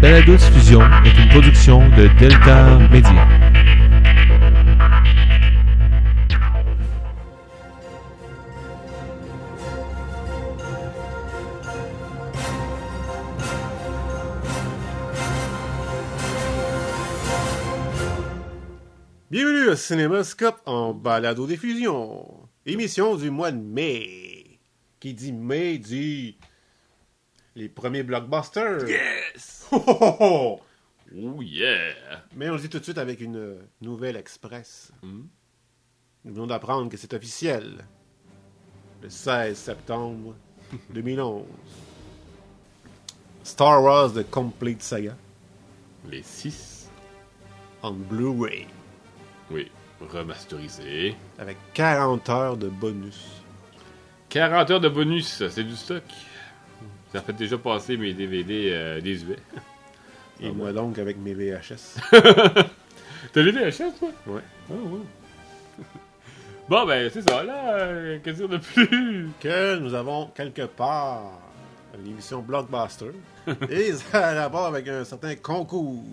Cette balado-diffusion est une production de Delta Media. Bienvenue à Cinémascope en balado-diffusion. Émission du mois de mai. Qui dit mai dit les premiers blockbusters. Yes! Ho, ho, ho! Oh yeah! Mais on le dit tout de suite avec une nouvelle express. Hmm? Nous venons d'apprendre que c'est officiel. Le 16 septembre 2011. Star Wars The Complete Saga Les 6. en Blu-ray Oui. Remasterisé. avec 40 heures de bonus. 40 heures de bonus, c'est du stock. Ça fait déjà passer mes DVD euh, désuets. Et Ah moi donc avec mes VHS. T'as les VHS, toi? Ouais. Ah ouais. bon, ben, c'est ça, là. euh, que dire de plus? que nous avons quelque part l'émission Blockbuster. Et ça a rapport avec un certain concours.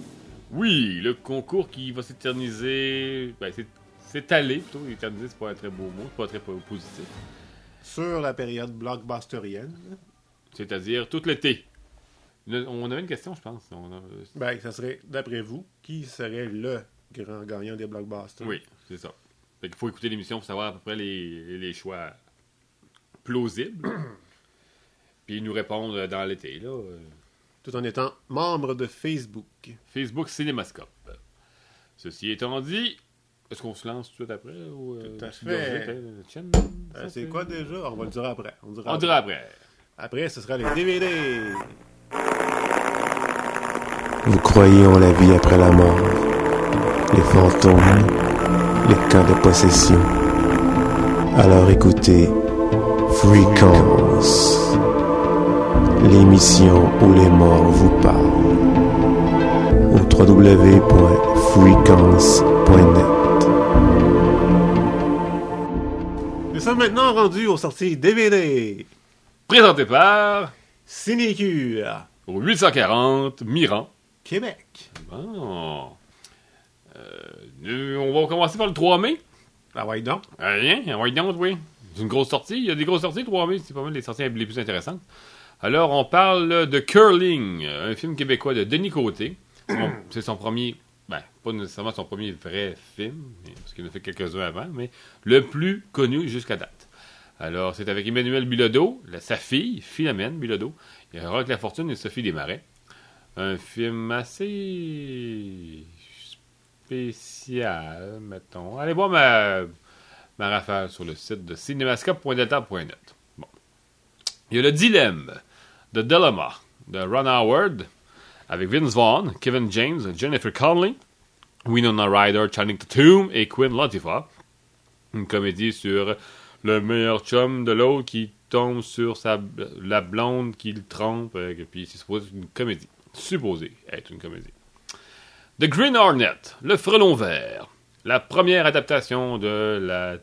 Oui, le concours qui va s'éterniser. Ben, c'est s'étaler plutôt. Éterniser, c'est pas un très beau mot, c'est pas très po- positif. Sur la période blockbusterienne. C'est-à-dire tout l'été. On avait une question, je pense. On a- Ben, ça serait, d'après vous, qui serait le grand gagnant des blockbusters? Oui, c'est ça. Fait qu'il faut écouter l'émission pour savoir à peu près les, les choix plausibles. Puis nous répondre dans l'été, là. euh, Tout en étant membre de Facebook. Facebook Cinémascope. Ceci étant dit, est-ce qu'on se lance tout de suite après? Ou, euh, Tout à fait. euh, Euh, c'est quoi déjà? On va le dire après. On, dira On après. dira après. Après, ce sera les DVD. Vous croyez en la vie après la mort, les fantômes, les cas de possession. Alors écoutez Frequence, l'émission où les morts vous parlent. Au www.frequence.net. Nous sommes maintenant rendus aux sorties DVD. Présenté par Cinécure, au 840 Miran. Québec. Bon. Euh, nous, on va commencer par le 3 mai. Ah ouais, donc. Rien, on va y donc, oui. C'est une grosse sortie. Il y a des grosses sorties, 3 mai. C'est pas mal les sorties les plus intéressantes. Alors, on parle de Curling, un film québécois de Denis Côté. C'est son premier, ben, pas nécessairement son premier vrai film, parce qu'il en a fait quelques-uns avant, mais le plus connu jusqu'à date. Alors, c'est avec Emmanuel Bilodeau, sa fille, Philomène Bilodeau, a Rock La Fortune et Sophie Desmarais. Un film assez spécial, mettons. Allez voir ma, ma sur le site de cinémascope.delta.net. Bon. Il y a le dilemme de Dilemma de Ron Howard avec Vince Vaughn, Kevin James, Jennifer Connelly, Winona Ryder, Channing Tatum et Quinn Latifah. Une comédie sur le meilleur chum de l'autre qui tombe sur sa, la blonde qui le trompe. euh, et puis c'est supposé être une comédie. Supposé être une comédie. The Green Hornet, le frelon vert. La première adaptation de la.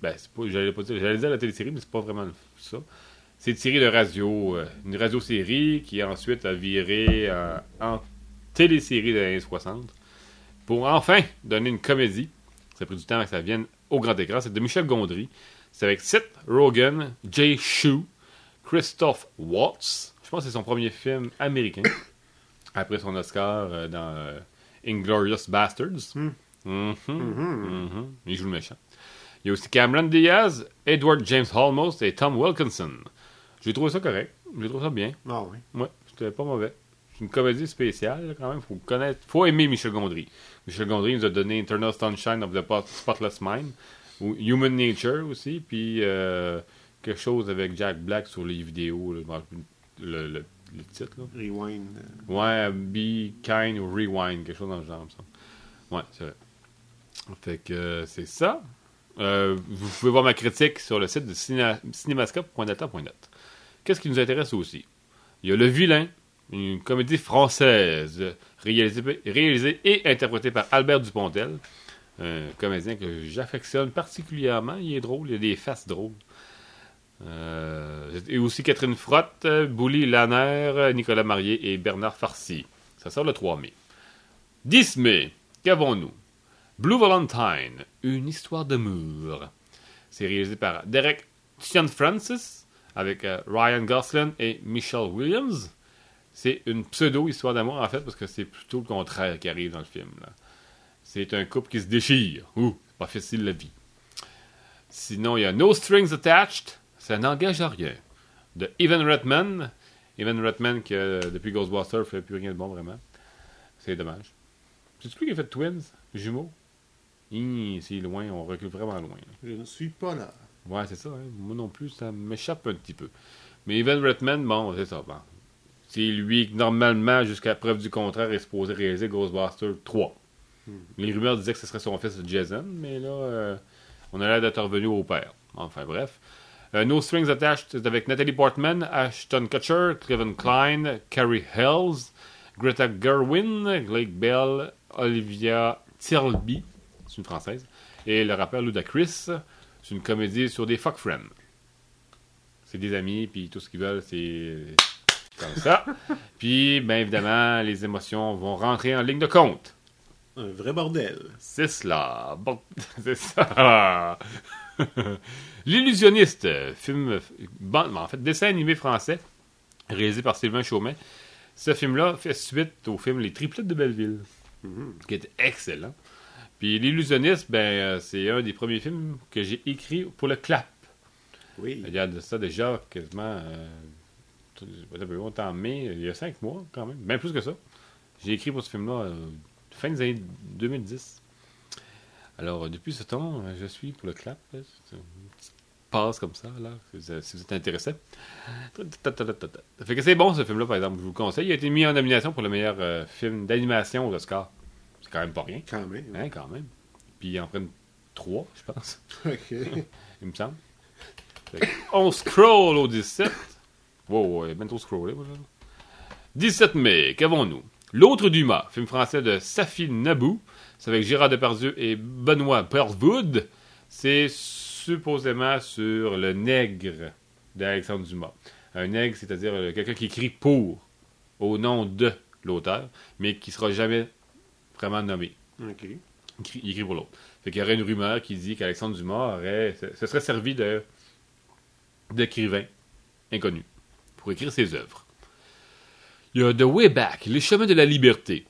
Ben, j'allais pas dire, j'allais dire la télésérie, mais c'est pas vraiment ça. C'est série de radio, euh, une radio-série qui ensuite a viré euh, en télésérie des années 60 pour enfin donner une comédie. Ça a pris du temps que ça vienne au grand écran. C'est de Michel Gondry. C'est avec Seth Rogen, Jay Shue, Christophe Waltz. Je pense que c'est son premier film américain. Après son Oscar euh, dans euh, Inglorious Bastards. Hmm. Mhm, mhm. Il joue le méchant. Il y a aussi Cameron Diaz, Edward James Holmost et Tom Wilkinson. J'ai trouvé ça correct. J'ai trouvé ça bien. Ah oui. Ouais, c'était pas mauvais. C'est une comédie spéciale, quand même. Faut connaître, faut aimer Michel Gondry. Michel Gondry nous a donné Eternal Sunshine of the Pot- Spotless Mind, ou Human Nature aussi, puis euh, quelque chose avec Jack Black sur les vidéos, là, le, le, le titre. Là. Rewind. euh, Ouais, Be Kind ou Rewind, quelque chose dans le genre, ça. Ouais, c'est vrai. Fait que euh, c'est ça. Euh, vous pouvez voir ma critique sur le site de ciné- cinémascope.data.net. Qu'est-ce qui nous intéresse aussi? Il y a Le Vilain, une comédie française réalisée, réalisée et interprétée par Albert Dupontel, un comédien que j'affectionne particulièrement. Il est drôle, il a des faces drôles. Euh, et aussi Catherine Frotte, Bouli Lanner, Nicolas Marié et Bernard Farcy. Ça sort le 3 mai. 10 mai, qu'avons-nous? Blue Valentine, une histoire d'amour. C'est réalisé par Derek Tian Francis avec euh, Ryan Gosling et Michelle Williams. C'est une pseudo-histoire d'amour en fait parce que c'est plutôt le contraire qui arrive dans le film. là. C'est un couple qui se déchire. Ouh, pas facile la vie. Sinon, il y a No Strings Attached. Ça n'engage à rien. De Evan Redman. Evan Redman qui, euh, depuis Ghostbusters, ne fait plus rien de bon vraiment. C'est dommage. C'est lui qui a fait Twins, jumeaux. C'est loin, on recule vraiment loin. là. Je ne suis pas là. Ouais, c'est ça. hein. Moi non plus, ça m'échappe un petit peu. Mais Evan Redman, bon, c'est ça. Bon. C'est lui qui, normalement, jusqu'à preuve du contraire, est supposé réaliser Ghostbusters 3. Les rumeurs disaient que ce serait son fils Jason, mais là, euh, on a l'air d'être revenu au père. Enfin, bref. Euh, no Strings Attached, c'est avec Natalie Portman, Ashton Kutcher, Kevin Klein, Carrie Hells, Greta Gerwin, Blake Bell, Olivia Thirlby, c'est une française, et le rappeur Ludacris. C'est une comédie sur des fuck friends. C'est des amis, puis tout ce qu'ils veulent, c'est comme ça. puis, bien évidemment, les émotions vont rentrer en ligne de compte. Un vrai bordel. C'est cela. Bon, c'est ça. L'illusionniste, film, bon, en fait, dessin animé français, réalisé par Sylvain Chaumet. Ce film-là fait suite au film Les Triplettes de Belleville, qui était excellent. Puis L'illusionniste, ben, euh, c'est un des premiers films que j'ai écrit pour le clap. Oui. Il y a de ça déjà quasiment euh, longtemps en mai, il y a cinq mois quand même, bien plus que ça. J'ai écrit pour ce film-là euh, fin des années 2010. Alors, depuis ce temps, je suis pour le clap. une petite passe comme ça, là, si vous êtes- intéressé. Ça fait que c'est bon ce film-là, par exemple, je vous le conseille. Il a été mis en nomination pour le meilleur euh, film d'animation aux Oscars. C'est quand même pas rien, Quand même. hein, quand même. Puis ils en prennent trois, je pense OK. il me semble. Que On scroll au 17. Wow, ouais, bientôt scrollé. moi, là. 17 mai, qu'avons-nous? L'autre Dumas, film français de Safi Nabou. C'est avec Gérard Depardieu et Benoît Pearlwood. C'est supposément sur le nègre d'Alexandre Dumas. Un nègre, c'est-à-dire euh, quelqu'un qui écrit pour, au nom de l'auteur, mais qui sera jamais vraiment nommé OK. il écrit, pour l'autre. Fait qu'il y aurait une rumeur qui dit qu'Alexandre Dumas aurait, se, se serait servi de d'écrivain inconnu pour écrire ses œuvres. Il y a The Way Back, Les chemins de la liberté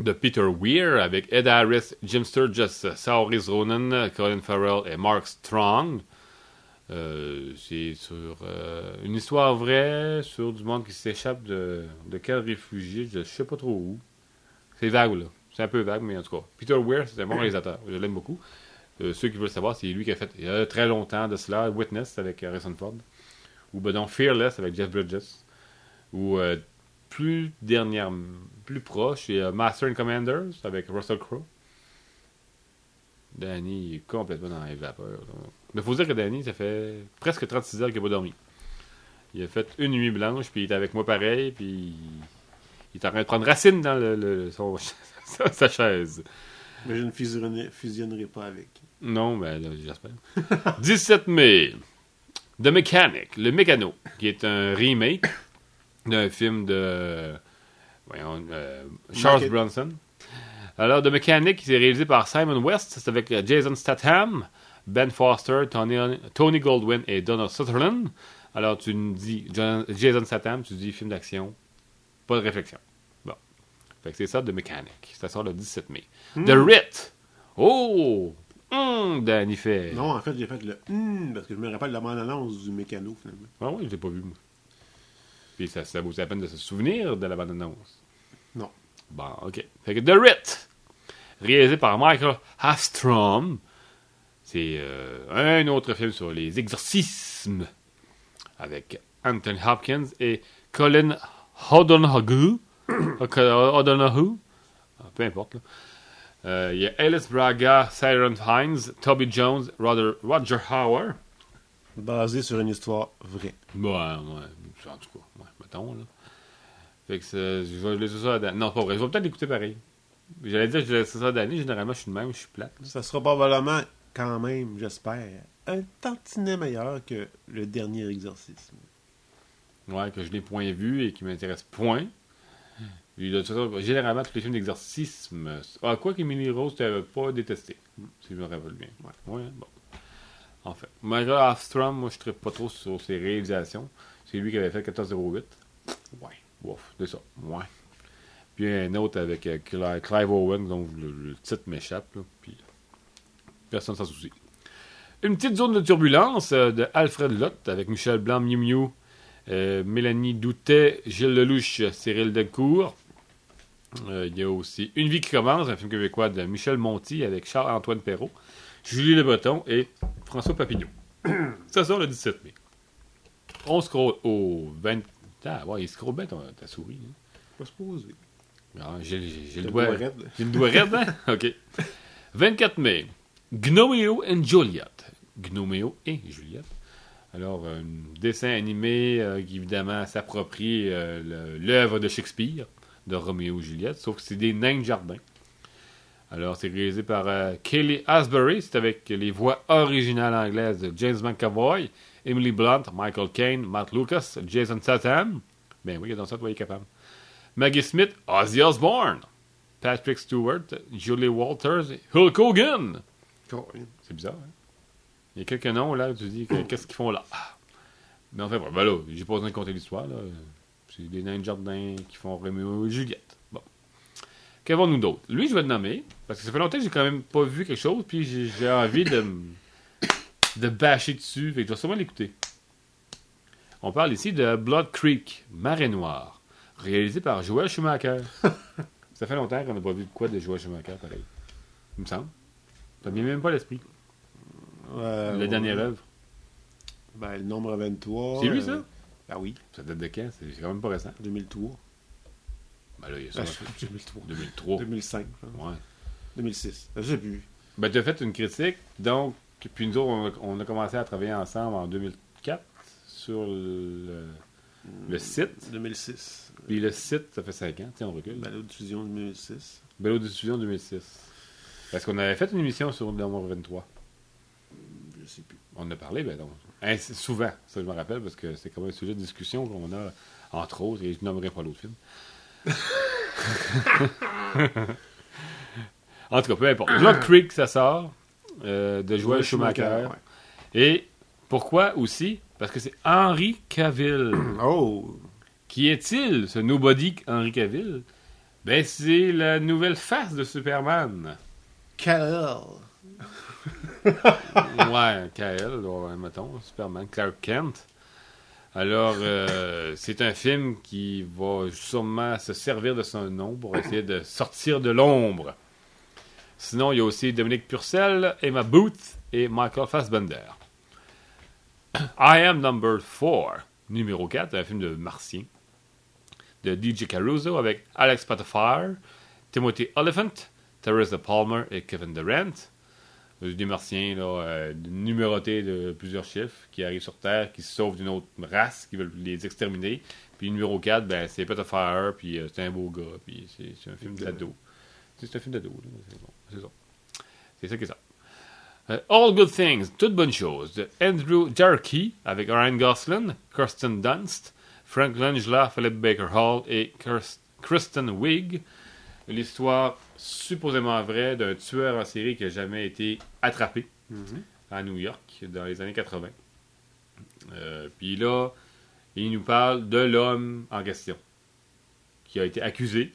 de Peter Weir avec Ed Harris, Jim Sturgis, Saoirse Ronan, Colin Farrell et Mark Strong. Euh, c'est sur euh, une histoire vraie sur du monde qui s'échappe de, de quel réfugié, je sais pas trop où. C'est vague, là. C'est un peu vague, mais en tout cas. Peter Weir, c'est un bon réalisateur. Je l'aime beaucoup. Euh, ceux qui veulent savoir, c'est lui qui a fait, il y a très longtemps de cela, Witness avec Harrison Ford. Ou ben non, Fearless avec Jeff Bridges. Ou plus dernière, plus proche, y a Master and Commanders avec Russell Crowe. Danny est complètement dans les vapeurs. Mais faut dire que Danny, ça fait presque 36 heures qu'il n'a pas dormi. Il a fait une nuit blanche, puis il est avec moi pareil, puis il est en train de prendre racine dans le, le- son- sa, chaise. Mais je ne fusionnerai, fusionnerai pas avec. Non, ben là, j'espère. 17 mai. The Mechanic, le mécano, qui est un remake d'un film de voyons, euh, Charles Bronson. Alors, The Mechanic, c'est réalisé par Simon West. C'est avec euh, Jason Statham, Ben Foster, Tony, Tony Goldwyn et Donna Sutherland. Alors, tu me dis John- Jason Statham, tu dis film d'action. Pas de réflexion. Bon. Fait que c'est ça, The Mechanic. Ça sort le 17 mai. The Rit. Oh! Hum, Danny fait. Non, en fait, j'ai fait le hum parce que je me rappelle la bande-annonce du mécano, finalement. Ah oui, je l'ai pas vu, moi. Puis ça, ça vaut la peine de se souvenir de la bande-annonce. Non. Bon, ok. Fait que The Rit, réalisé par Michael Hastrom, c'est euh, un autre film sur les exorcismes avec Anthony Hopkins et Colin O'Donoghue. O'Donoghue. Ah, peu importe. là. Euh, Il y a Alice Braga, Siren Hines, Toby Jones, Roger, Roger Hauer. Basé sur une histoire vraie. Ouais, ouais. En tout cas, ouais, mettons, là. Fait que je vais laisser ça à Dan- Non, pas vrai. Je vais peut-être l'écouter pareil. J'allais dire que je laisse ça à Danny. Généralement, je suis de même, je suis plate. là. Ça sera probablement, quand même, j'espère, un tantinet meilleur que le dernier exorcisme. Ouais, que je l'ai point vu et qui m'intéresse point. Il a, de toute façon, généralement, tous les films d'exorcisme. Ah, quoi qu'Emily Rose, t'avais pas détesté. Si je me rappelle bien. Ouais. bon. En fait. Michael Ostrom, moi, je ne pas trop sur ses réalisations. C'est lui qui avait fait 1408. Ouais. Ouf, c'est ça. Ouais. Puis un autre avec euh, Cli- Clive Owen, donc le, titre m'échappe. Puis personne s'en soucie. Une petite zone de turbulence euh, de Alfred Lott avec Michel Blanc, Miu Miu, euh, Mélanie Doutet, Gilles Lelouch, Cyril Delcourt. Il y a aussi Une vie qui commence, un film québécois de Michel Monti avec Charles-Antoine Perrault, Julie Le Breton et François Papineau. Ça sort le 17 mai. On scroll au 20. Ah, ouais, il scroll bien ta souris. hein. Pas supposé. Ah, j'ai le doigt. raide. J'ai le doigt raide, hein? OK. 24 mai. Gnomeo and Juliet. Gnomeo et Juliette. Alors, un dessin animé euh, qui, évidemment, s'approprie euh, l'œuvre de Shakespeare, de Roméo et Juliette, sauf que c'est des nains de jardin. Alors, c'est réalisé par euh, Kelly Asbury, c'est avec les voix originales anglaises de James McAvoy, Emily Blunt, Michael Caine, Matt Lucas, Jason Statham. Ben oui, dans ça, toi, il est capable. Maggie Smith, Ozzy Osbourne, Patrick Stewart, Julie Walters, Hulk Hogan. C'est bizarre, hein? Il y a quelques noms, là, tu dis, que- qu'est-ce qu'ils font là? Mais enfin, bon, ben là, j'ai pas besoin de compter l'histoire, là. C'est des nains de jardin qui font Roméo et Juliette. Bon. Qu'avons-nous d'autre? Lui, je vais le nommer, parce que ça fait longtemps que j'ai quand même pas vu quelque chose, puis j'ai envie de de bâcher dessus, fait que je vais sûrement l'écouter. On parle ici de Blood Creek, Marée Noire, réalisé par Joel Schumacher. ça fait longtemps qu'on n'a pas vu de quoi de Joel Schumacher, pareil. Il me semble. Ça vient même pas à l'esprit. Euh, La dernière œuvre. Ben, le nombre 23. C'est lui, euh, ça? Ben oui, Ça date de quand? C'est quand même pas récent. 2003. Ben là, il y a Ah, ça. 2003. 2003. 2005. je pense. Ouais. 2006. Je sais plus. Ben, tu as fait une critique, donc, puis nous autres, on a, on a commencé à travailler ensemble en 2004 sur le, le site. 2006. Puis le site, ça fait 5 ans, tiens, on recule. Balado de diffusion 2006. Bello diffusion 2006. Parce qu'on avait fait une émission sur le nombre 23. Je sais plus. On en a parlé, ben donc. Hein, souvent, ça je me rappelle, parce que c'est comme un sujet de discussion qu'on a, entre autres, et je nommerai pas l'autre film. en tout cas, peu importe. Blood Creek, ça sort, euh, de Joel Schumacher. ouais. Et pourquoi aussi? Parce que c'est Henry Cavill. Oh! Qui est-il, ce nobody Henry Cavill? Ben, c'est la nouvelle face de Superman. Kal. Ouais, Kael, ouais, mettons, Superman, Clark Kent. Alors, euh, c'est un film qui va sûrement se servir de son nom pour essayer de sortir de l'ombre. Sinon, il y a aussi Dominique Purcell, Emma Booth et Michael Fassbender. I Am Number 4, numéro 4, un film de Martien, de DJ Caruso avec Alex Potterfire, Timothy Oliphant, Teresa Palmer et Kevin Durant. Des martiens là, euh, numérotés de plusieurs chiffres qui arrivent sur Terre, qui se sauvent d'une autre race, qui veulent les exterminer. Puis numéro 4, ben, c'est Potterfire, puis euh, c'est un beau gars, puis c'est c'est un film d'ado. C'est un film d'ado, c'est bon, c'est ça. C'est ça qui est ça. Euh, All Good Things, toutes bonnes choses, de Andrew Jarkey avec Ryan Gosling, Kirsten Dunst, Frank Langella, Philip Baker Hall et Kristen Wiig. L'histoire supposément vraie d'un tueur en série qui n'a jamais été attrapé à New York dans les années 80. Euh, Puis là, il nous parle de l'homme en question qui a été accusé.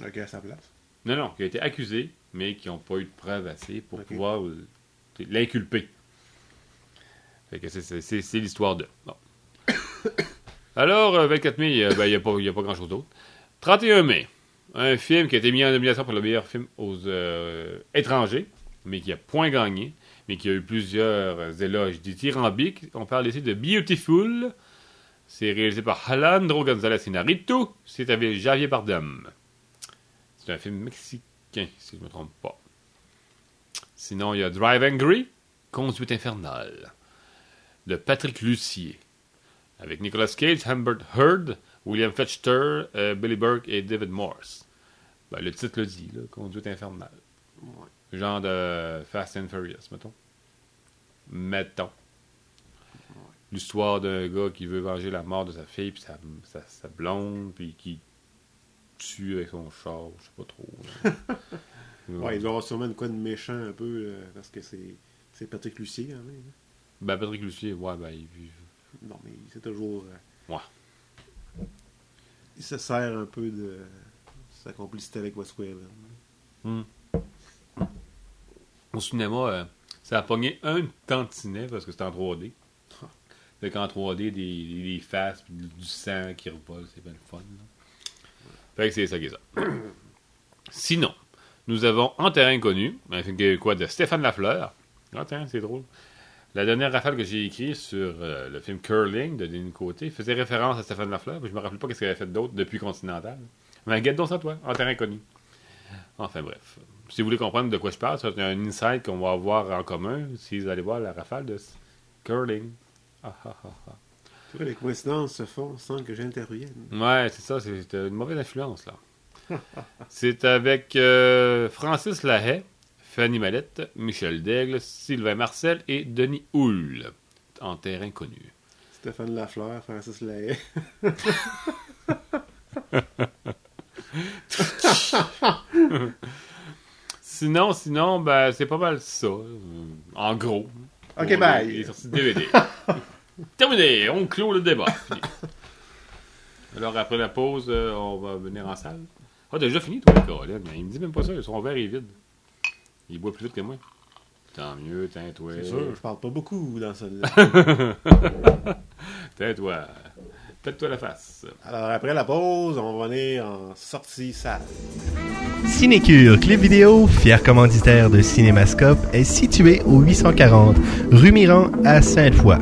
Ok, à sa place. Non, non, qui a été accusé, mais qui n'ont pas eu de preuves assez pour pouvoir euh, l'inculper. Fait que c'est- l'histoire de. Bon. Alors, euh, 24 mai, euh, ben, il n'y a pas, il y a pas grand-chose d'autre. 31 mai, un film qui a été mis en nomination pour le meilleur film aux euh, étrangers, mais qui a point gagné, mais qui a eu plusieurs euh, éloges dithyrambiques. On parle ici de Beautiful. C'est réalisé par Alejandro González Inarritu. C'est avec Javier Bardem. C'est un film mexicain, si je ne me trompe pas. Sinon, il y a Drive Angry, Conduite infernale, de Patrick Lucier, avec Nicolas Cage, Humbert Heard, William Fetchter, euh, Billy Burke et David Morse. Ben, le titre le dit, là, Conduite infernale. Ouais. Genre de Fast and Furious, mettons. Mettons. L'histoire d'un gars qui veut venger la mort de sa fille, puis sa, sa, sa blonde, puis qui tue avec son char, je sais pas trop. Ouais, il doit avoir sûrement une quoi de méchant un peu, là, parce que c'est c'est Patrick Lucier quand même. hein. Ben, Patrick Lucier, ouais, ben, il... Non, mais c'est toujours. euh, Ouais. Il se sert un peu de sa complicité avec Wes Craven. Hmm. Au cinéma, euh, ça a pogné un tantinet parce que c'était en 3D. Ah. Fait qu'en 3D, des, des, des faces du sang qui revole, c'est bien le fun. là. Fait que c'est ça qui est ça. Sinon, nous avons En terrain connu, quoi de Stéphane Lafleur. Ah tiens, c'est drôle. La dernière rafale que j'ai écrite sur euh, le film Curling de Denis Côté faisait référence à Stéphane Lafleur, mais je me rappelle pas qu'est-ce qu'il avait fait d'autre depuis Continental. Mais guette donc ça, toi, En terrain connu. Enfin bref. Si vous voulez comprendre de quoi je parle, c'est un insight qu'on va avoir en commun si vous allez voir la rafale de Curling. Ah, ah, ah, ah. Vois, les coïncidences se font sans que j'intervienne. Ouais, c'est ça, c'est une mauvaise influence, là. c'est avec euh, Francis Lahaye, Fanny Mallette, Michel Daigle, Sylvain Marcel et Denis Houle, en terrain connu. Stéphane Lafleur, Francis Lahaye. Sinon, sinon, ben, c'est pas mal ça. En gros. Ok, bye. les- les sorties de DVD. Terminé, on clôt le débat. Fini. Alors, après la pause, euh, on va venir en salle. Ah, déjà fini, toi, Caroline. Il me dit même pas ça, son verre est vide. Il boit plus vite que moi. Tant mieux, tain-toi. C'est sûr, je parle pas beaucoup dans celle-là. Tais-toi. Pète-toi la face. Alors, après la pause, on va venir en sortie salle. Cinécure Clip Vidéo, fier commanditaire de Cinémascope, est situé au 840 rue Miran à Sainte-Foy.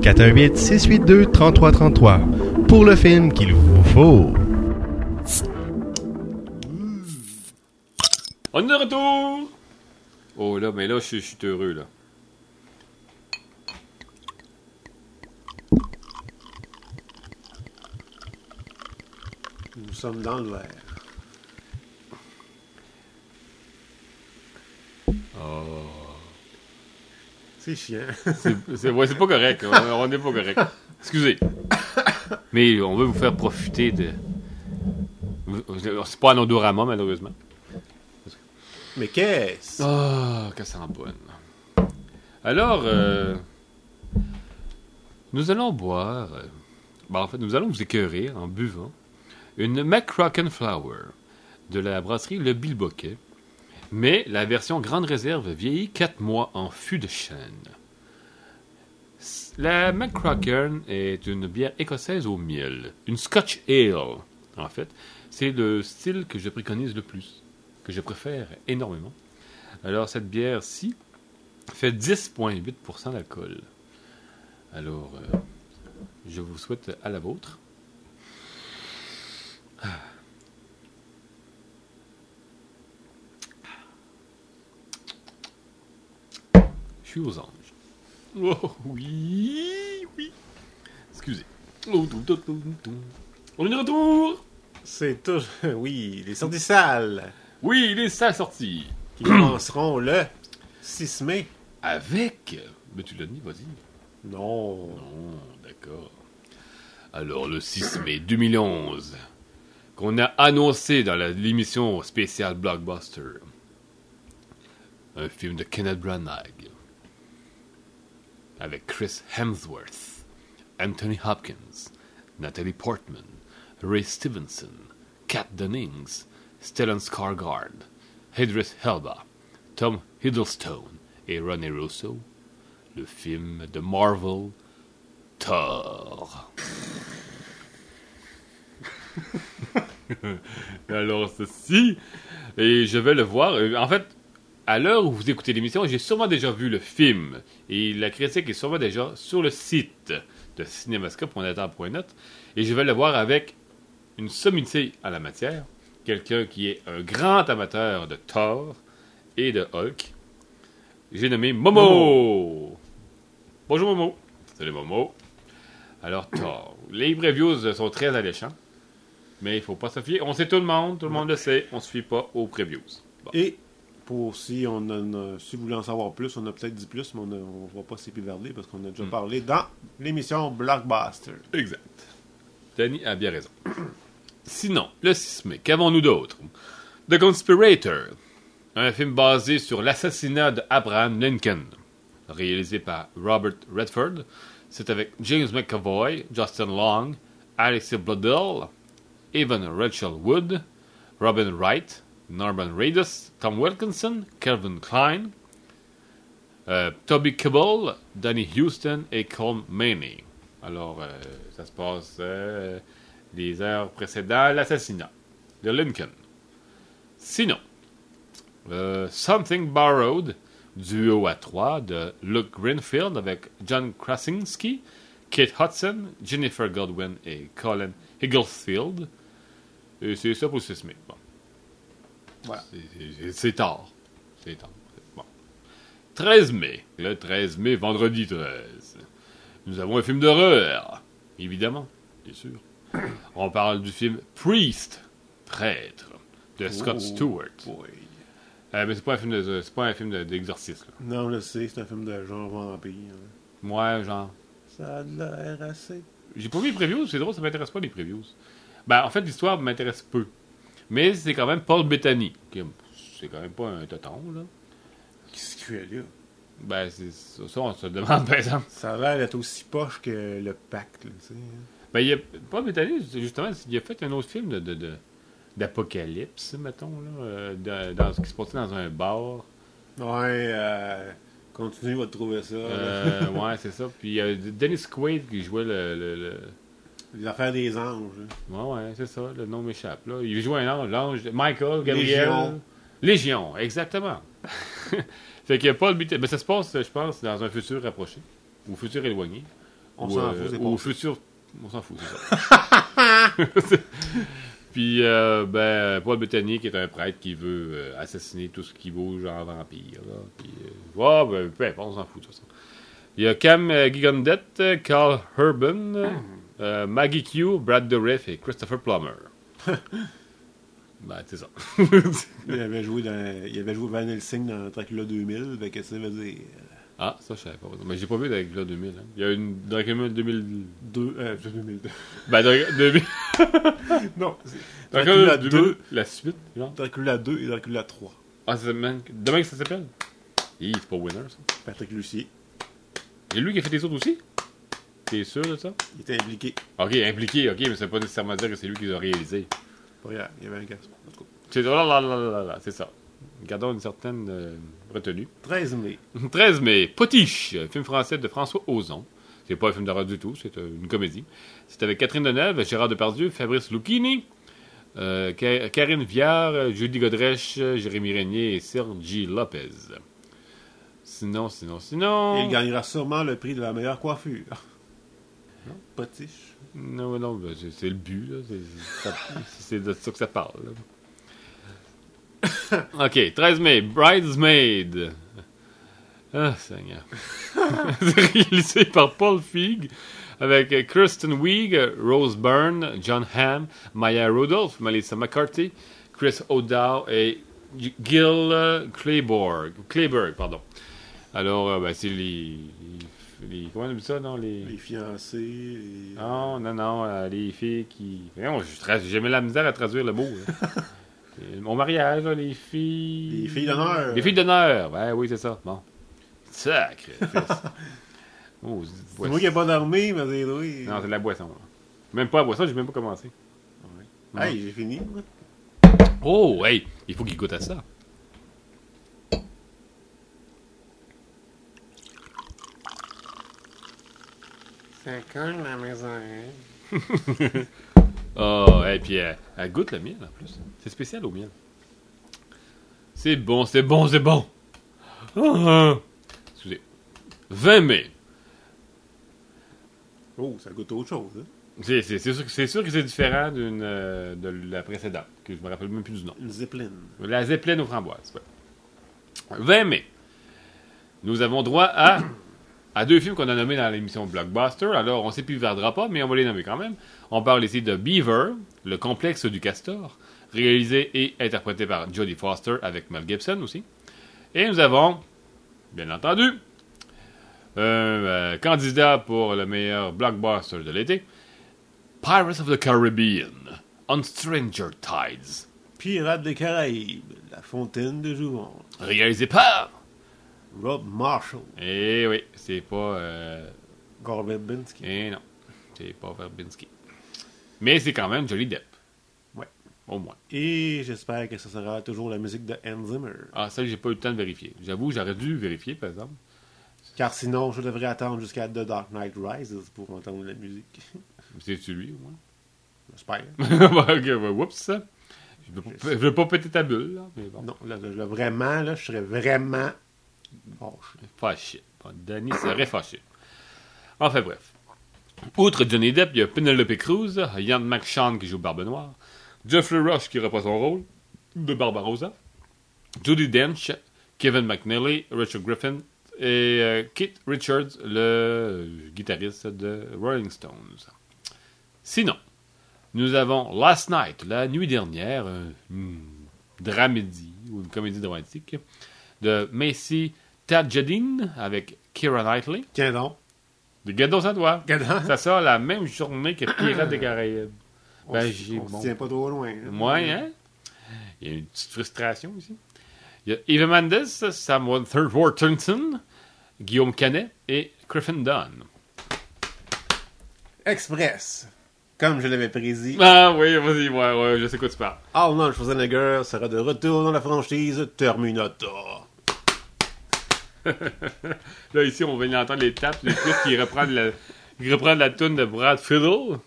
418-682-3333 pour le film qu'il vous faut. On est de retour! Oh là, mais là, je suis- je suis heureux, là. Nous sommes dans le verre. C'est chiant. C'est ouais, pas correct. On n'est pas correct. Excusez. Mais on veut vous faire profiter de. C'est pas un odorama, malheureusement. Mais qu'est-ce? Ah, que ça sent bonne. Alors, euh, nous allons boire. euh, ben, en fait, nous allons vous écœurer en buvant une McCrocken Flower de la brasserie Le Bilboquet, mais la version grande réserve vieillie 4 mois en fût de chêne. La McCrocken est une bière écossaise au miel, une Scotch Ale, en fait. C'est le style que je préconise le plus, que je préfère énormément. Alors, cette bière-ci fait 10,8% d'alcool. Alors, euh, je vous souhaite à la vôtre. Ah. Je suis aux anges. Oh, oui, oui. Excusez. Oh. On est de retour! C'est tout. Oui, les sorties salles Oui, il est ça sorti. qui commenceront le 6 mai. Avec. Mais tu l'as dit, vas-y. Non. Non, d'accord. Alors, le 6 mai 2011, qu'on a annoncé dans l'émission spéciale Blockbuster, un film de Kenneth Branagh, avec Chris Hemsworth, Anthony Hopkins, Natalie Portman, Ray Stevenson, Kat Dennings, Stellan Skarsgård, Idris Elba, Tom Hiddleston et Ronnie Russo, le film de Marvel Thor. Alors ceci, et je vais le voir. En fait, à l'heure où vous écoutez l'émission, j'ai sûrement déjà vu le film. Et la critique est sûrement déjà sur le site de cinémascope.net. Et je vais le voir avec une sommité à la matière. Quelqu'un qui est un grand amateur de Thor et de Hulk. J'ai nommé Momo. Bonjour Momo. Salut Momo. Alors Thor. Les previews sont très alléchants. Mais il faut pas se fier. On sait tout le monde, tout le monde le sait. On se fie pas aux previews. Bon. Et pour si on a- si vous voulez en savoir plus, on a peut-être dit plus, mais on ne va pas s'épivarder parce qu'on a déjà parlé dans l'émission Blockbuster. Exact. Danny a bien raison. Sinon, le 6 mai, qu'avons-nous d'autre? The Conspirator, un film basé sur l'assassinat d'Abraham Lincoln, réalisé par Robert Redford. C'est avec James McAvoy, Justin Long, Alexia Bledel, Evan Rachel Wood, Robin Wright, Norman Reedus, Tom Wilkinson, Calvin Klein, euh, Toby Kebbell, Danny Houston et Colm Meaney. Alors, euh, ça se passe euh, les heures précédant l'assassinat de Lincoln. Sinon, Something Borrowed, duo à trois de Luke Greenfield avec John Krasinski, Kate Hudson, Jennifer Godwin et Colin Higglefield. Et c'est ça pour le 6 mai. Bon. Voilà. C'est- tard. C'est tard. Bon. 13 mai. Le 13 mai, vendredi 13. Nous avons un film d'horreur. Évidemment, bien sûr. On parle du film Priest, prêtre, de Scott Oh, Stewart. boy. Euh, mais c'est pas un film de, c'est pas un film de- d'exorcisme. Non, je le sais, c'est un film de genre vampire. hein. Moi, genre, Ça a l'air assez. j'ai pas vu les previews. C'est drôle, ça m'intéresse pas les previews. Ben, en fait, l'histoire m'intéresse peu. Mais c'est quand même Paul Bettany. C'est quand même pas un toton, là. Qu'est-ce qu'il fait là? Ben, c'est ça, ça, on se demande, par exemple. Ça a l'air d'être aussi poche que le pacte, là, tu sais. hein. Ben, il a, Paul Bettany, justement, il a fait un autre film de, de, de- d'apocalypse, mettons, là, euh, dans, dans ce qui se passait dans un bar. Ouais, euh, continue, va te trouver ça. Euh, ouais, c'est ça. Puis il y a Dennis Quaid qui jouait le. le, le- Les affaires des anges. hein. Ouais, ouais, c'est ça, le nom m'échappe. Là. Il jouait un ange, l'ange. Michael, Gabriel. Légion. Légion, exactement. fait que Paul Bettany. Ben, ça se passe, je pense, dans un futur rapproché. Ou futur éloigné. On s'en euh, fout, c'est Ou pas. futur. On s'en fout, c'est ça. Puis, euh, ben, Paul Bettany, qui est un prêtre qui veut euh, assassiner tout ce qui bouge en vampire. Là. Puis, euh, ben, peu importe, on s'en fout, de toute façon. Il y a Cam euh, Gigondette, Carl Urban, euh, Maggie Q, Brad Dourif et Christopher Plummer. ben, c'est ça. Il avait joué dans, il avait joué Van Helsing dans Dracula 2000, fait que ça veut dire ah, ça, je savais pas. Mais j'ai pas vu Dracula 2000. Hein. Il y a une Dracula 2000. deux, euh, 2002. Ben, Dracula 2000. Non, Dracula Dracula 2000, 2, la suite, genre. Dracula 2 et Dracula 3. Ah, c'est demain, demain que ça s'appelle? Hi, c'est pas Winner, ça. Patrick Lucier, Et lui qui a fait les autres aussi? T'es sûr de ça? il était impliqué. Ok, impliqué, ok, mais ça veut pas nécessairement dire que c'est lui qui l'a réalisé. Pas grave, il y avait un garçon. En tout cas, C'est là, là, là, là, là, c'est ça. Gardons une certaine euh, retenue. 13 mai. 13 mai, Potiche, film français de François Ozon. C'est pas un film d'horreur du tout, c'est euh, une comédie. C'est avec Catherine Deneuve, Gérard Depardieu, Fabrice Lucchini, euh, Ka- Karine Viard, Judy Godrèche, Jérémy Régnier et Sergi Lopez. Sinon, sinon, sinon... Il gagnera sûrement le prix de la meilleure coiffure. Non, potiche? Non, non, ben, c'est le but. C'est- de ça que ça parle. OK, 13 mai, Bridesmaid. Ah, Seigneur. réalisé par Paul Feig avec Kristen Wiig, Rose Byrne, John Hamm, Maya Rudolph, Melissa McCarthy, Chris O'Dow et Gil Clayborg. Pardon. Alors, euh, ben, c'est les, les- Comment on dit ça, non? Les... Les fiancés. les- Non, non, non, euh, les filles qui. Non, j'ai jamais la misère à traduire le mot. C'est Mon mariage, là, les filles. Les filles d'honneur. Les filles d'honneur. Ben oui, c'est ça. Bon. Sacré. oh, c'est moi qui n'ai pas dormi, mais c'est oui. Non, c'est de la boisson. là. Même pas la boisson, j'ai même pas commencé. Hey, j'ai fini. Oh, hey, il faut qu'il goûte à ça. La maison. Oh, et puis elle, elle goûte le miel en plus. C'est spécial au miel. C'est bon, c'est bon, c'est bon. Ah, ah. Excusez. 20 mai. Oh, ça goûte autre chose. Hein? C'est c'est- c'est sûr, que- c'est sûr que c'est différent d'une euh, de la précédente, que je me rappelle même plus du nom. Une Zeppelin. La Zeppelin aux framboises. ouais. 20 mai. Nous avons droit à, à deux films qu'on a nommés dans l'émission Blockbuster. Alors, on ne s'épivardera pas, mais on va les nommer quand même. On parle ici de Beaver, le complexe du castor, réalisé et interprété par Jodie Foster avec Mel Gibson aussi. Et nous avons, bien entendu, un euh, candidat pour le meilleur blockbuster de l'été, Pirates of the Caribbean, On Stranger Tides. Pirates des Caraïbes, La Fontaine de Jouvence, Réalisé par. Rob Marshall, Eh oui, c'est pas. Euh... Verbinski. Eh non, c'est pas Verbinski. Mais c'est quand même Johnny Depp. Ouais. Au moins. Et j'espère que ça sera toujours la musique de Hans Zimmer. Ah, ça, j'ai pas eu le temps de vérifier. J'avoue, j'aurais dû vérifier, par exemple. Car sinon, je devrais attendre jusqu'à The Dark Knight Rises pour entendre la musique. C'est-tu lui, au moins? J'espère. oups. Je veux, pas, péter ta bulle, là, mais bon. Non, là, là, vraiment, là, je serais vraiment fâché. Fâché. Bon, Danny serait fâché. Enfin bref. Outre Johnny Depp, il y a Penelope Cruz, Ian McShawn qui joue Barbe Noire, Jeffrey Rush qui reprend son rôle de Barbarossa, Judy Dench, Kevin McNally, Richard Griffin et euh, Richards, le guitariste de Rolling Stones. Sinon, nous avons Last Night, la nuit dernière, une dramédie ou une comédie dramatique de Macy Tadjadine avec Keira Knightley. Tiens donc. De Gadon à toi. Gadon. Ça sort la même journée que Pirates des Caraïbes. Ben, on se bon. tient pas trop loin. Moi, hein? Il y a une petite frustration ici. Il y a Eva Mendes, Sam Worthington, Guillaume Canet et Griffin Dunn. Express. Comme je l'avais prédit. Ah oui, vas-y, ouais, ouais, je sais quoi tu parles. Arnold Schwarzenegger sera de retour dans la franchise Terminator. Là, ici, on vient d'entendre les tapes, les trucs qui reprennent la, la toune de Brad Fiddle.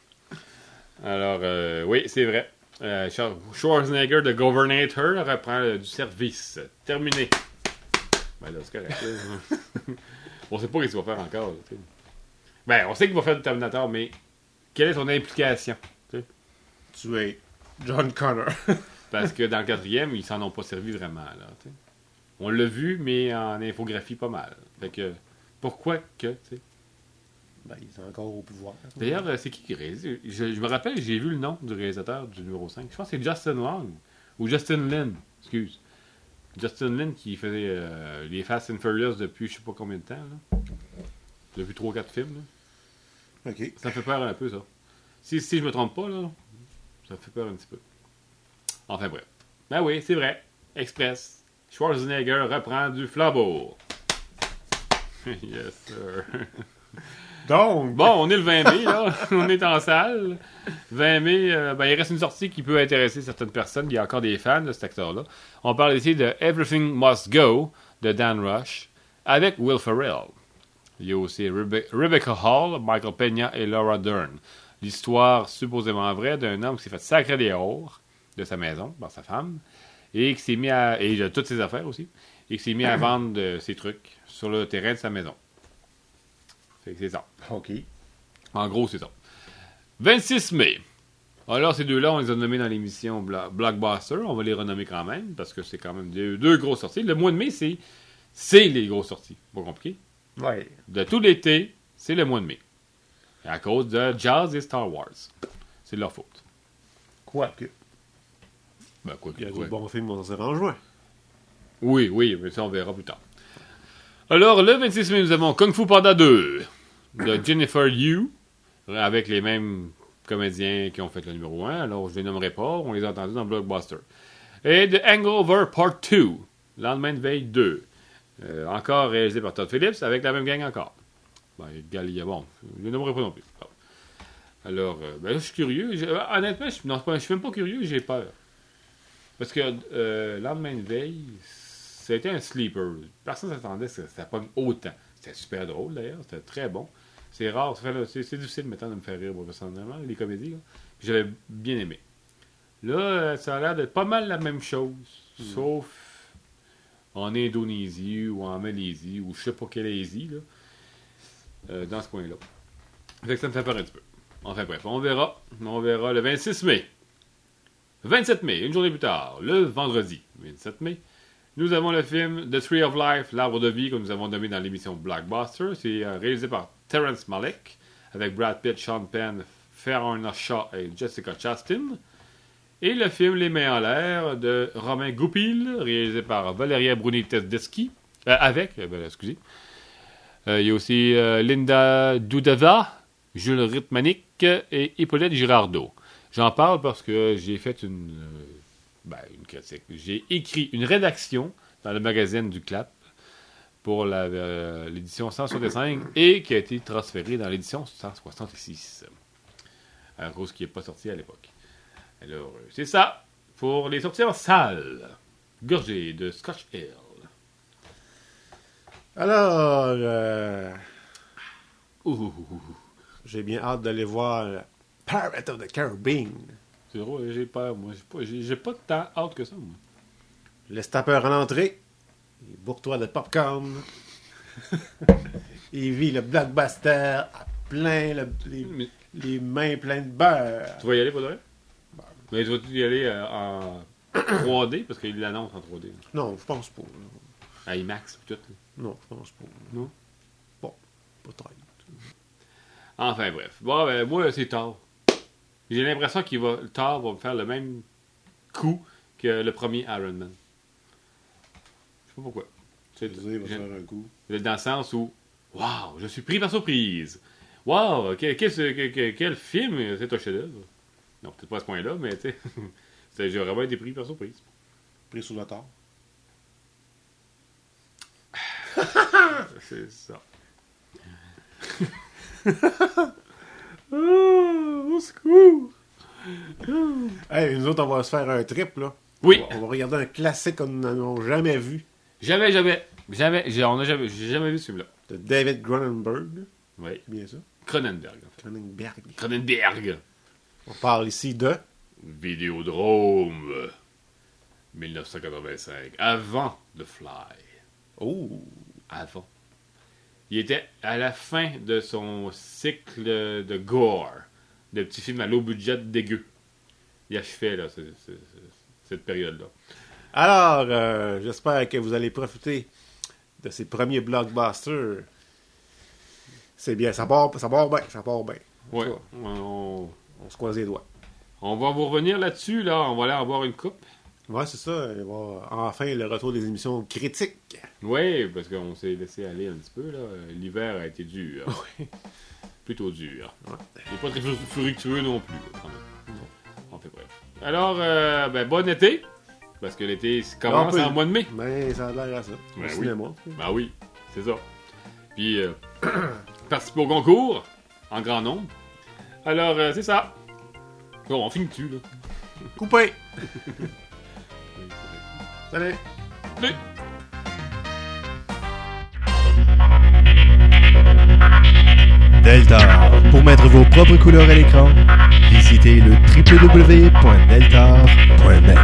Alors, euh, oui, c'est vrai. Euh, Schwar- Schwarzenegger de Governator reprend euh, du service. Terminé. Ben là, c'est correct. on sait pas ce qu'il va faire encore. Ben, on sait qu'il va faire du Terminator, mais quelle est son implication? tu es John Connor. Parce que dans le quatrième, ils s'en ont pas servi vraiment. Là. On l'a vu, mais en infographie pas mal. Fait que, pourquoi que, tu sais? ben, il est encore au pouvoir. D'ailleurs, euh, c'est qui qui réalise? Je, je me rappelle, j'ai vu le nom du réalisateur du numéro 5. Je pense que c'est Justin Long. Ou Justin Lin, excuse. Justin Lin qui faisait euh, les Fast and Furious depuis je sais pas combien de temps. Là. Depuis 3-4 films. Là. Ok. Ça fait peur un peu, ça. Si, si je me trompe pas, là, ça me fait peur un petit peu. Enfin bref. Ben oui, c'est vrai. Express. Schwarzenegger reprend du flambeau. yes, sir. Donc, Bon, on est le 20 mai, là. on est en salle. 20 mai, euh, ben, il reste une sortie qui peut intéresser certaines personnes. Il y a encore des fans de cet acteur-là. On parle ici de Everything Must Go de Dan Rush avec Will Ferrell. Il y a aussi Rebe- Rebecca Hall, Michael Peña et Laura Dern. L'histoire supposément vraie d'un homme qui s'est fait sacrer des hors de sa maison par sa femme et qui s'est mis à. et de toutes ses affaires aussi. Et qui s'est mis à vendre de ses trucs sur le terrain de sa maison. Fait que c'est ça. ok. En gros, c'est ça. 26 mai. Alors, ces deux-là, on les a nommés dans l'émission Bla- Blockbuster. On va les renommer quand même, parce que c'est quand même deux, deux grosses sorties. Le mois de mai, c'est, c'est les grosses sorties. Pas compliqué. Ouais. De tout l'été, c'est le mois de mai. À cause de Jazz et Star Wars. C'est de leur faute. Quoique. Ben, quoi Il y a que- des bons films qui vont en juin. Oui, oui, mais ça, on verra plus tard. Alors, le 26 mai, nous avons Kung Fu Panda 2 de Jennifer Yu, avec les mêmes comédiens qui ont fait le numéro 1. Alors, je les nommerai pas, on les a entendus dans Blockbuster. Et The Hangover Part 2, Lendemain de veille 2. Euh, encore réalisé par Todd Phillips, avec la même gang encore. Ben, Galia, bon, je les nommerai pas non plus. Alors, euh, ben je suis curieux. Je- euh, honnêtement, je, je suis même pas curieux, j'ai peur. Parce que euh, lendemain de veille, c'était un sleeper. Personne ne s'attendait que ça, pogne autant. C'était super drôle d'ailleurs, c'était très bon. C'est rare, c'est difficile maintenant de me faire rire personnellement, les comédies. J'avais bien aimé. Là, euh, ça a l'air d'être pas mal la même chose, sauf en Indonésie ou en Malaisie ou je sais pas quelle Asie, là, euh, dans ce coin-là. Fait que ça me fait peur un petit peu. Enfin bref, on verra. On verra le 26 mai. 27 mai, une journée plus tard, le vendredi 27 mai, nous avons le film The Tree of Life, l'arbre de vie que nous avons nommé dans l'émission Blockbuster. C'est euh, réalisé par Terrence Malick avec Brad Pitt, Sean Penn, Farrah Shaw et Jessica Chastain. Et le film Les mains en l'air de Romain Goupil, réalisé par Valeria Bruni Tedeschi, euh, avec, euh, ben, excusez. Euh, il y a aussi Linda Dudava, Jules Ritmanik et Hippolyte Girardot. J'en parle parce que j'ai fait une, euh, ben, une critique. J'ai écrit une rédaction dans le magazine du CLAP pour euh, l'édition 165 et qui a été transférée dans l'édition 166. À cause qui n'est pas sorti à l'époque. Alors, euh, c'est ça pour les sorties en salle. Gorgé de Scotch Ale. Alors, euh, j'ai bien hâte d'aller voir Pirate of the Caribbean. C'est drôle, j'ai pas, moi, j'ai pas, pas tant hâte que ça, moi. Laisse ta peur à l'entrée. Et bourre-toi de popcorn. Il vit le blockbuster à plein, le- les, Mais les mains pleines de beurre. tu vas y aller, pas de vrai? Mais tu vas-tu y aller euh, en 3D? Parce qu'il l'annonce en 3D. Non, je pense pas. À IMAX, tout. là. Non, je pense pas. Non? Bon, peut-être. Enfin, bref. Bon, ben, moi, c'est tard. J'ai l'impression qu'il va, Thor va me faire le même coup que le premier Iron Man. Je sais pas pourquoi. C'est il va faire un coup. dans le sens où, waouh, je suis pris par surprise. Waouh, quel, quel, quel- quel film, c'est un chef-d'œuvre. Non, peut-être pas à ce point-là, mais tu sais, j'ai vraiment été pris par surprise. Pris sur le tard. C'est ça. au secours! Hey, nous autres, on va se faire un trip, là. Oui, On va, on va regarder un classique qu'on n'a jamais vu. jamais, jamais, jamais, j'ai, on a jamais, j'ai jamais vu celui-là. De David Cronenberg. Oui, C'est bien ça? Cronenberg, en fait. Cronenberg. Cronenberg. On parle ici de... Vidéodrome. 1985. Avant The Fly. Oh! Avant. Il était à la fin de son cycle de gore, de petits films à low budget dégueu. Il achevait là, ce- ce- ce- cette période-là. Alors, euh, j'espère que vous allez profiter de ces premiers blockbusters. C'est bien, ça part, ça part bien, ça part bien. Ouais, on, on se croise les doigts. on va vous revenir là-dessus, là. On va aller en boire une coupe. Ouais, c'est ça. Il va y avoir enfin le retour des émissions critiques. Oui, parce qu'on s'est laissé aller un petit peu, là. L'hiver a été dur. Plutôt dur. Ouais. N'est pas très fru- fructueux non plus, quand même. On fait bref. Alors, euh, ben, bon été. Parce que l'été commence On peut- en mois de mai. Mais ça a l'air à ça. Ben oui. Ben oui, c'est ça. Puis, euh, participer au concours, en grand nombre. Alors, euh, c'est ça. Bon, on finit dessus, là? Coupé! Salut! Salut. Delta. Pour mettre vos propres couleurs à l'écran, visitez le www.delta.net.